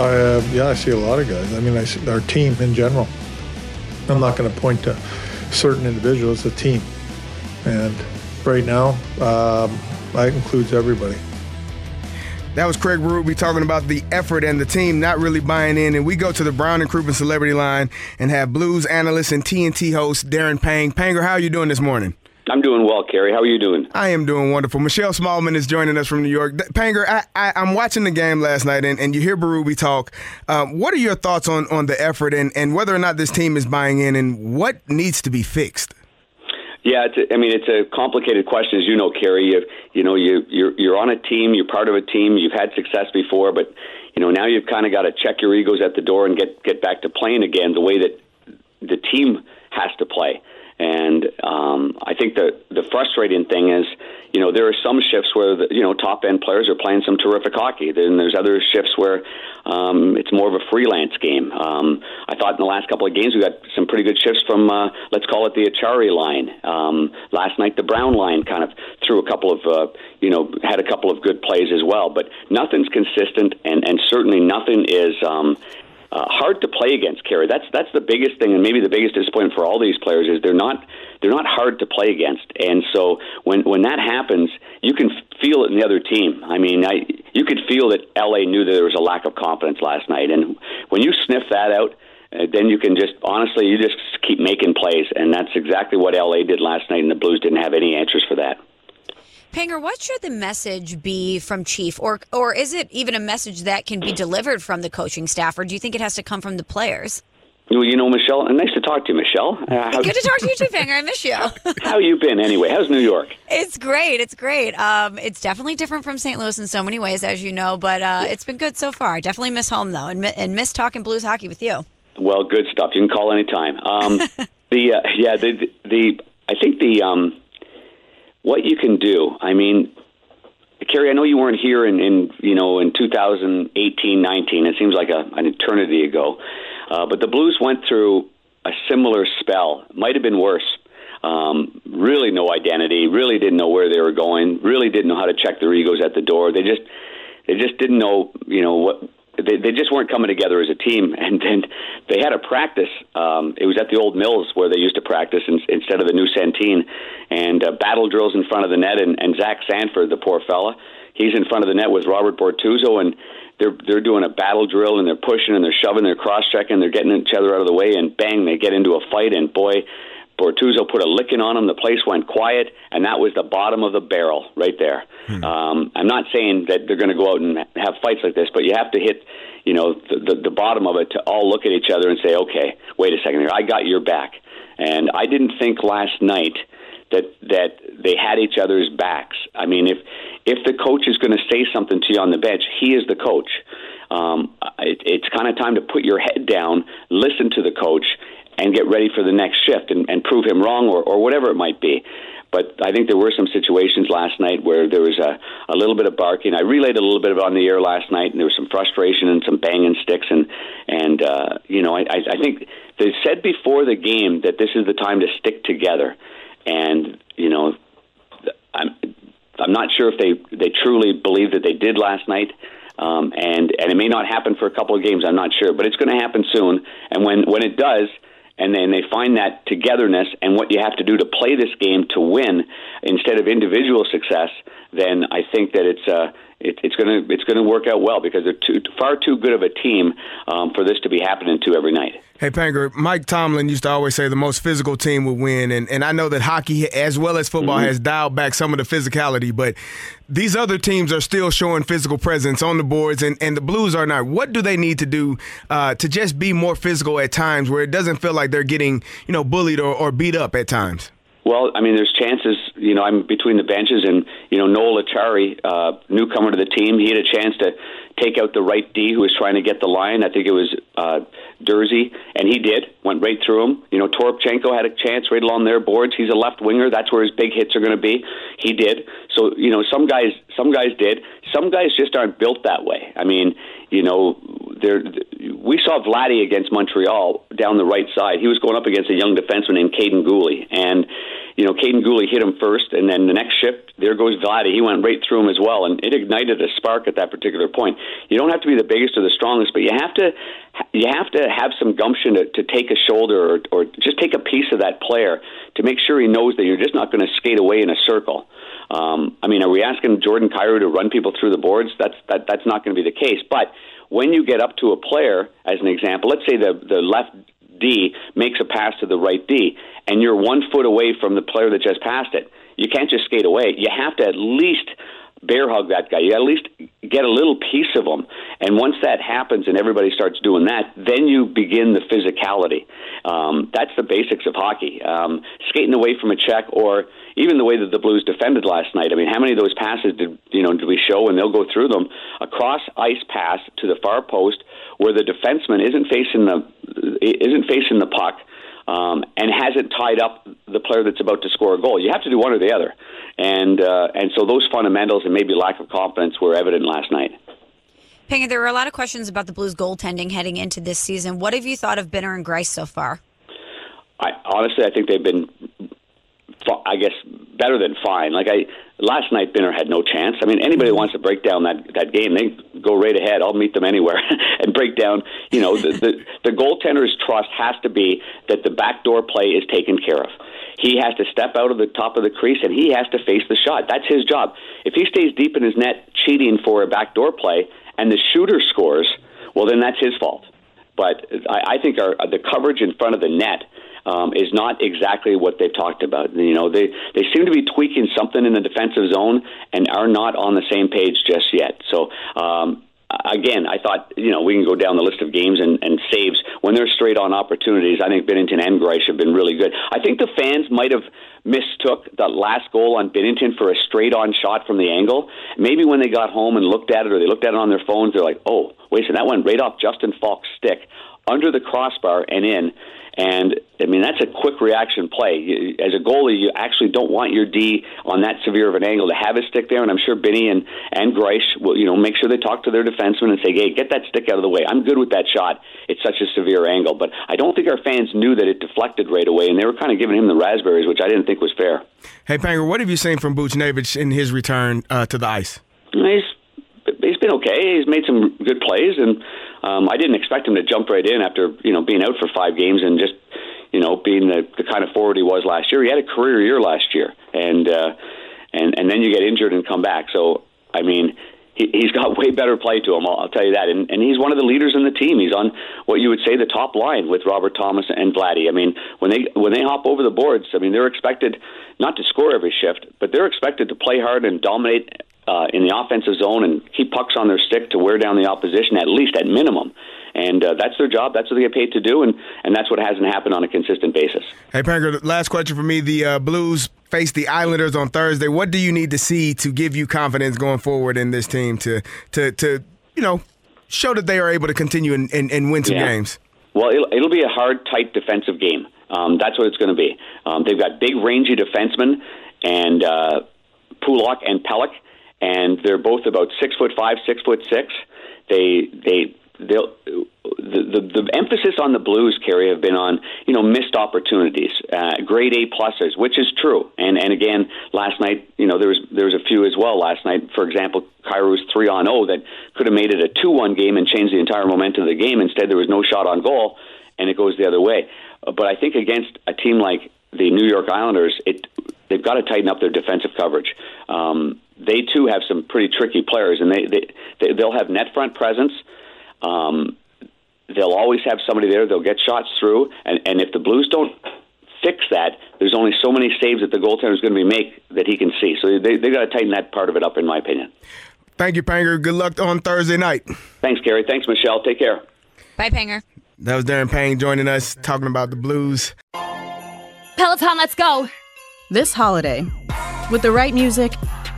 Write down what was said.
I, uh, yeah, I see a lot of guys. I mean, I see our team in general. I'm not going to point to certain individuals, the team. And right now, um, that includes everybody. That was Craig Berube talking about the effort and the team not really buying in. And we go to the Brown and Crouppen Celebrity Line and have Blues analyst and TNT host Darren Pang. Panger, how are you doing this morning? I'm doing well, Kerry. How are you doing? I am doing wonderful. Michelle Smallmon is joining us from New York. Panger, I, I, I'm watching the game last night, and, and you hear Berube talk. Um, what are your thoughts on, on the effort and, and whether or not this team is buying in, and what needs to be fixed? Yeah, it's a, I mean it's a complicated question, as you know, Kerry. You, you know, you you're you're on a team, you're part of a team, you've had success before, but you know now you've kind of got to check your egos at the door and get get back to playing again the way that the team has to play. And um, I think the the frustrating thing is, you know, there are some shifts where the you know top end players are playing some terrific hockey. Then there's other shifts where um, it's more of a freelance game. Um, I thought in the last couple of games we got some pretty good shifts from uh, let's call it the Acciari line. Um, last night the Brown line kind of threw a couple of uh, you know had a couple of good plays as well, but nothing's consistent, and and certainly nothing is. Um, uh, hard to play against, Kerry. That's that's the biggest thing, and maybe the biggest disappointment for all these players is they're not they're not hard to play against. And so when when that happens, you can feel it in the other team. I mean, I you could feel that LA knew that there was a lack of confidence last night, and when you sniff that out. Uh, then you can just honestly, you just keep making plays, and that's exactly what LA did last night. And the Blues didn't have any answers for that. Panger, what should the message be from Chief, or or is it even a message that can be delivered from the coaching staff, or do you think it has to come from the players? Well, you know, Michelle, nice to talk to you, Michelle. Uh, Good to talk to you too, Panger. I miss you. how you been anyway? How's New York? It's great. It's great. Um, it's definitely different from St. Louis in so many ways, as you know, but uh, it's been good so far. Definitely miss home though, and, and miss talking Blues hockey with you. Well, good stuff. You can call anytime. Um, the uh, yeah, the the I think the um, what you can do. I mean, Kerry, I know you weren't here in, in you know in 2018, 19. It seems like a, an eternity ago. Uh, but the Blues went through a similar spell. Might have been worse. Um, really, no identity. Really didn't know where they were going. Really didn't know how to check their egos at the door. They just they just didn't know you know what they, they just weren't coming together as a team. And then they had a practice. Um, it was at the old mills where they used to practice in, instead of the new Centene, and uh, battle drills in front of the net. And, and Zach Sanford, the poor fella, he's in front of the net with Robert Bortuzzo, and they're they're doing a battle drill and they're pushing and they're shoving, they're cross checking, they're getting each other out of the way, and bang, they get into a fight. And boy. Bortuzzo put a licking on him. The place went quiet, and that was the bottom of the barrel right there. Hmm. Um, I'm not saying that they're going to go out and have fights like this, but you have to hit, you know, the, the, the bottom of it to all look at each other and say, okay, wait a second here, I got your back. And I didn't think last night that that they had each other's backs. I mean, if if the coach is going to say something to you on the bench, he is the coach. Um, it, it's kind of time to put your head down, listen to the coach, and get ready for the next shift and, and prove him wrong or, or whatever it might be. But I think there were some situations last night where there was a, a little bit of barking. I relayed a little bit of on the air last night, and there was some frustration and some banging sticks. And and uh, you know, I, I think they said before the game that this is the time to stick together. And you know, I'm I'm not sure if they they truly believe that they did last night. Um, and and it may not happen for a couple of games. I'm not sure, but it's going to happen soon. And when when it does, and then they find that togetherness and what you have to do to play this game to win instead of individual success, then I think that it's uh, it, it's going to it's going to work out well because they're too, far too good of a team um, for this to be happening to every night. Hey, Panger, Mike Tomlin used to always say the most physical team would win. And, and I know that hockey, as well as football, mm-hmm. has dialed back some of the physicality, but these other teams are still showing physical presence on the boards, and, and the Blues are not. What do they need to do uh, to just be more physical at times where it doesn't feel like they're getting you know, bullied or, or beat up at times? Well, I mean, there's chances. You know, I'm between the benches, and you know, Noel Acciari, uh, newcomer to the team, he had a chance to take out the right D who was trying to get the line. I think it was uh, and he did. Went right through him. You know, Toropchenko had a chance right along their boards. He's a left winger. That's where his big hits are going to be. He did. So you know, some guys, some guys did. Some guys just aren't built that way. I mean, you know, there. We saw Vladdy against Montreal down the right side. He was going up against a young defenseman named Kaiden Guhle, and you know, Kaiden Guhle hit him first, and then the next shift, there goes Vladdy. He went right through him as well, and it ignited a spark at that particular point. You don't have to be the biggest or the strongest, but you have to you have to have some gumption to, to take a shoulder or, or just take a piece of that player to make sure he knows that you're just not going to skate away in a circle. Um, I mean, are we asking Jordan Kyrou to run people through the boards? That's that, that's not going to be the case. But when you get up to a player, as an example, let's say the the left D makes a pass to the right D, and you're one foot away from the player that just passed it. You can't just skate away. You have to at least bear hug that guy. You at least get a little piece of him. And once that happens and everybody starts doing that, then you begin the physicality. Um, that's the basics of hockey. Um, skating away from a check or even the way that the Blues defended last night. I mean, how many of those passes did you know did we show? And they'll go through them. A cross ice pass to the far post where the defenseman isn't facing the isn't facing the puck um, and hasn't tied up the player that's about to score a goal. You have to do one or the other, and uh, and so those fundamentals and maybe lack of confidence were evident last night. Panger, there were a lot of questions about the Blues goaltending heading into this season. What have you thought of Binner and Greiss so far? I, honestly, I think they've been, I guess, better than fine. Like I last night, Binner had no chance. I mean, anybody wants to break down that that game, they go right ahead. I'll meet them anywhere and break down. You know, the, the the goaltender's trust has to be that the backdoor play is taken care of. He has to step out of the top of the crease and he has to face the shot. That's his job. If he stays deep in his net cheating for a backdoor play and the shooter scores, well, then that's his fault. But I, I think our, the coverage in front of the net um, is not exactly what they've talked about. You know, they they seem to be tweaking something in the defensive zone and are not on the same page just yet. So. Um, again, I thought you know we can go down the list of games and, and saves when they're straight on opportunities. I think Binnington and Greiss have been really good. I think the fans might have mistook the last goal on Binnington for a straight on shot from the angle. Maybe when they got home and looked at it, or they looked at it on their phones, they're like, "Oh, wait a second, that went right off Justin Faulk's stick under the crossbar and in." And mean, that's a quick reaction play. As a goalie, you actually don't want your D on that severe of an angle to have his stick there. And I'm sure Benny and, and Greiss will, you know, make sure they talk to their defenseman and say, hey, get that stick out of the way. I'm good with that shot. It's such a severe angle. But I don't think our fans knew that it deflected right away. And they were kind of giving him the raspberries, which I didn't think was fair. Hey, Panger, what have you seen from Buchnevich in his return uh, to the ice? He's he's been okay. He's made some good plays, and um, I didn't expect him to jump right in after you know being out for five games and just you know being the, the kind of forward he was last year. He had a career year last year, and uh, and and then you get injured and come back. So I mean. He, he's got way better play to him. I'll, I'll tell you that, and, and he's one of the leaders in the team. He's on what you would say the top line with Robert Thomas and Vladdy. I mean, when they when they hop over the boards, I mean they're expected not to score every shift, but they're expected to play hard and dominate uh, in the offensive zone and keep pucks on their stick to wear down the opposition at least at minimum. And uh, that's their job. That's what they get paid to do, and, and that's what hasn't happened on a consistent basis. Hey, Panger, last question for me. The uh, Blues face the Islanders on Thursday. What do you need to see to give you confidence going forward in this team to to to you know show that they are able to continue and, and, and win some yeah. games? Well, it'll, it'll be a hard, tight defensive game. Um, that's what it's going to be. Um, they've got big, rangy defensemen, and uh, Pulock and Pelech and they're both about six foot five, six foot six. They they they'll the, the, the emphasis on the Blues, Kerry, have been on you know missed opportunities, uh, grade A pluses, which is true. And and again, last night, you know, there was there was a few as well last night. For example, Kyrou's three on zero that could have made it a two one game and changed the entire momentum of the game. Instead, there was no shot on goal, and it goes the other way. But I think against a team like the New York Islanders, it they've got to tighten up their defensive coverage. Um, they too have some pretty tricky players, and they, they, they they'll have net front presence. Um, they'll always have somebody there. They'll get shots through, and and if the Blues don't fix that, there's only so many saves that the goaltender is going to be make that he can see. So they they got to tighten that part of it up, in my opinion. Thank you, Panger. Good luck on Thursday night. Thanks, Gary. Thanks, Michelle. Take care. Bye, Panger. That was Darren Pang joining us, talking about the Blues. Peloton, let's go. This holiday, with the right music